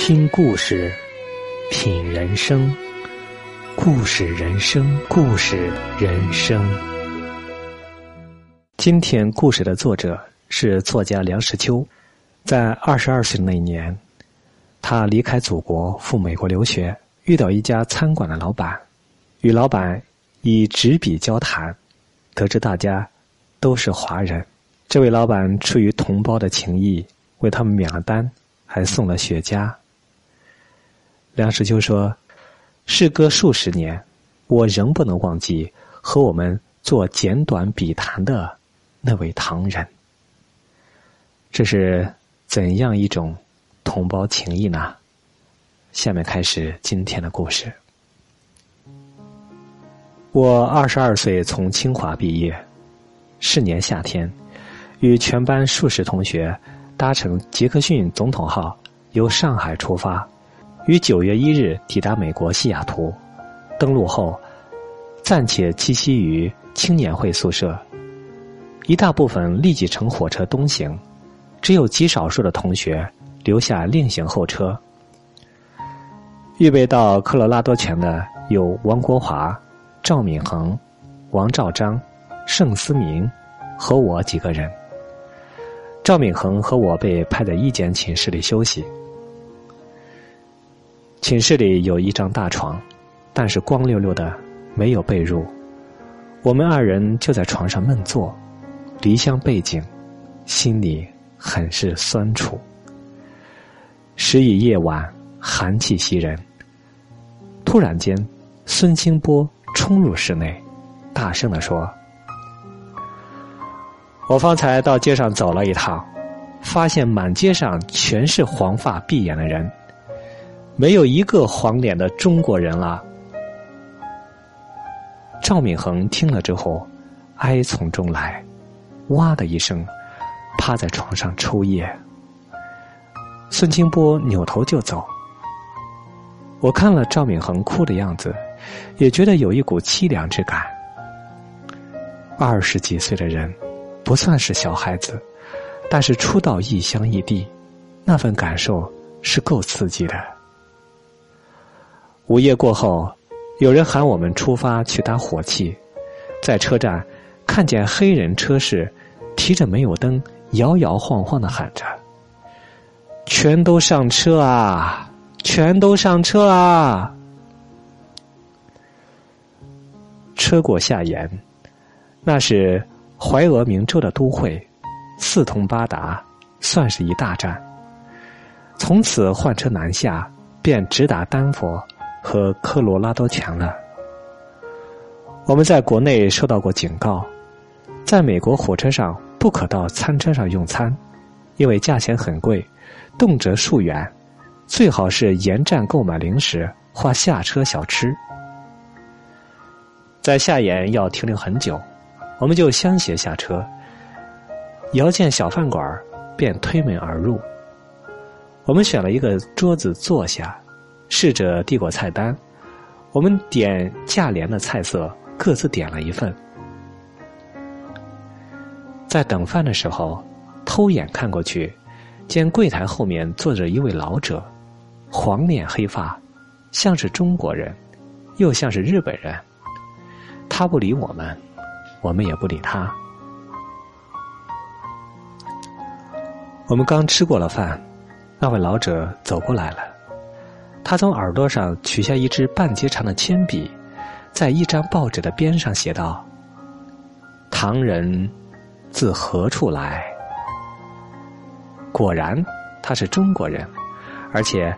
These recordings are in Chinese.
听故事，品人生，故事人生，故事人生。今天故事的作者是作家梁实秋，在二十二岁那年，他离开祖国赴美国留学，遇到一家餐馆的老板，与老板以纸笔交谈，得知大家都是华人，这位老板出于同胞的情谊，为他们免了单，还送了雪茄。梁实秋说：“事隔数十年，我仍不能忘记和我们做简短笔谈的那位唐人。这是怎样一种同胞情谊呢？”下面开始今天的故事。我二十二岁从清华毕业，是年夏天，与全班数十同学搭乘杰克逊总统号由上海出发。于九月一日抵达美国西雅图，登陆后暂且栖息于青年会宿舍。一大部分立即乘火车东行，只有极少数的同学留下另行候车。预备到科罗拉多泉的有王国华、赵敏恒、王兆章、盛思明和我几个人。赵敏恒和我被派在一间寝室里休息。寝室里有一张大床，但是光溜溜的，没有被褥。我们二人就在床上闷坐，离乡背景，心里很是酸楚。时已夜晚，寒气袭人。突然间，孙清波冲入室内，大声的说：“我方才到街上走了一趟，发现满街上全是黄发碧眼的人。”没有一个黄脸的中国人了。赵敏恒听了之后，哀从中来，哇的一声，趴在床上抽噎。孙清波扭头就走。我看了赵敏恒哭的样子，也觉得有一股凄凉之感。二十几岁的人，不算是小孩子，但是初到异乡异地，那份感受是够刺激的。午夜过后，有人喊我们出发去搭火器，在车站看见黑人车士提着煤油灯，摇摇晃晃的喊着：“全都上车啊！全都上车啊！”车过夏延，那是怀俄明州的都会，四通八达，算是一大站。从此换车南下，便直达丹佛。和科罗拉多强了。我们在国内受到过警告，在美国火车上不可到餐车上用餐，因为价钱很贵，动辄数元。最好是沿站购买零食或下车小吃。在下沿要停留很久，我们就相携下车，遥见小饭馆便推门而入。我们选了一个桌子坐下。侍者递过菜单，我们点价廉的菜色，各自点了一份。在等饭的时候，偷眼看过去，见柜台后面坐着一位老者，黄脸黑发，像是中国人，又像是日本人。他不理我们，我们也不理他。我们刚吃过了饭，那位老者走过来了。他从耳朵上取下一支半截长的铅笔，在一张报纸的边上写道：“唐人自何处来？”果然，他是中国人，而且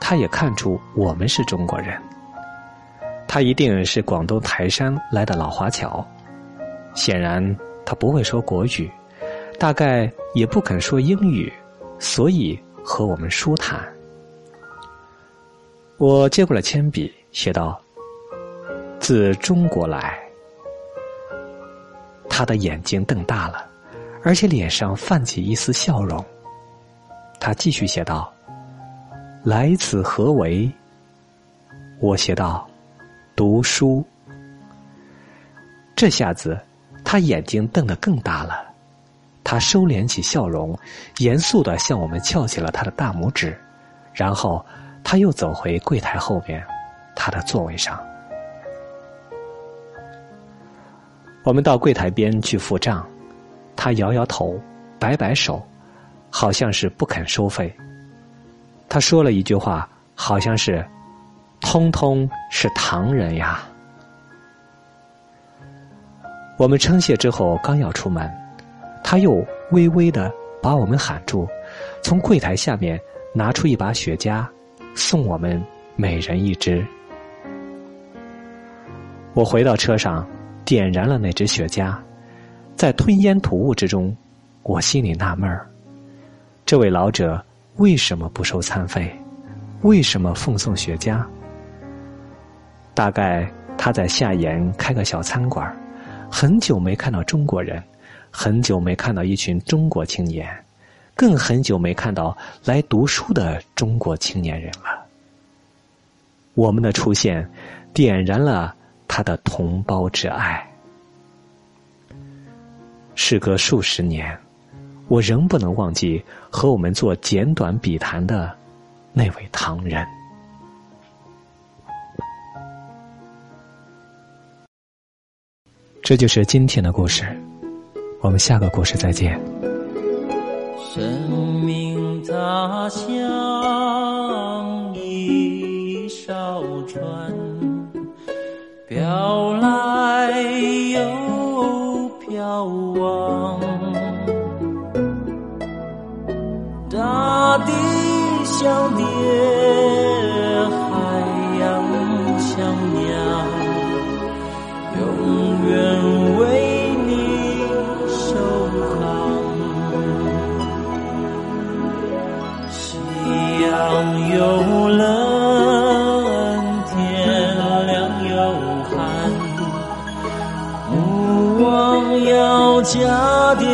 他也看出我们是中国人。他一定是广东台山来的老华侨。显然，他不会说国语，大概也不肯说英语，所以和我们舒谈。我接过了铅笔，写道：“自中国来。”他的眼睛瞪大了，而且脸上泛起一丝笑容。他继续写道：“来此何为？”我写道：“读书。”这下子，他眼睛瞪得更大了。他收敛起笑容，严肃的向我们翘起了他的大拇指。然后他又走回柜台后边，他的座位上。我们到柜台边去付账，他摇摇头，摆摆手，好像是不肯收费。他说了一句话，好像是“通通是唐人呀”。我们称谢之后，刚要出门，他又微微的把我们喊住，从柜台下面拿出一把雪茄，送我们每人一支。我回到车上。点燃了那支雪茄，在吞烟吐雾之中，我心里纳闷儿：这位老者为什么不收餐费？为什么奉送雪茄？大概他在夏延开个小餐馆很久没看到中国人，很久没看到一群中国青年，更很久没看到来读书的中国青年人了。我们的出现，点燃了。他的同胞之爱，事隔数十年，我仍不能忘记和我们做简短笔谈的那位唐人。这就是今天的故事，我们下个故事再见。生命他乡一艘船。飘来又飘往，大地像爹，海洋像娘，永远又冷天凉又寒。勿忘要加点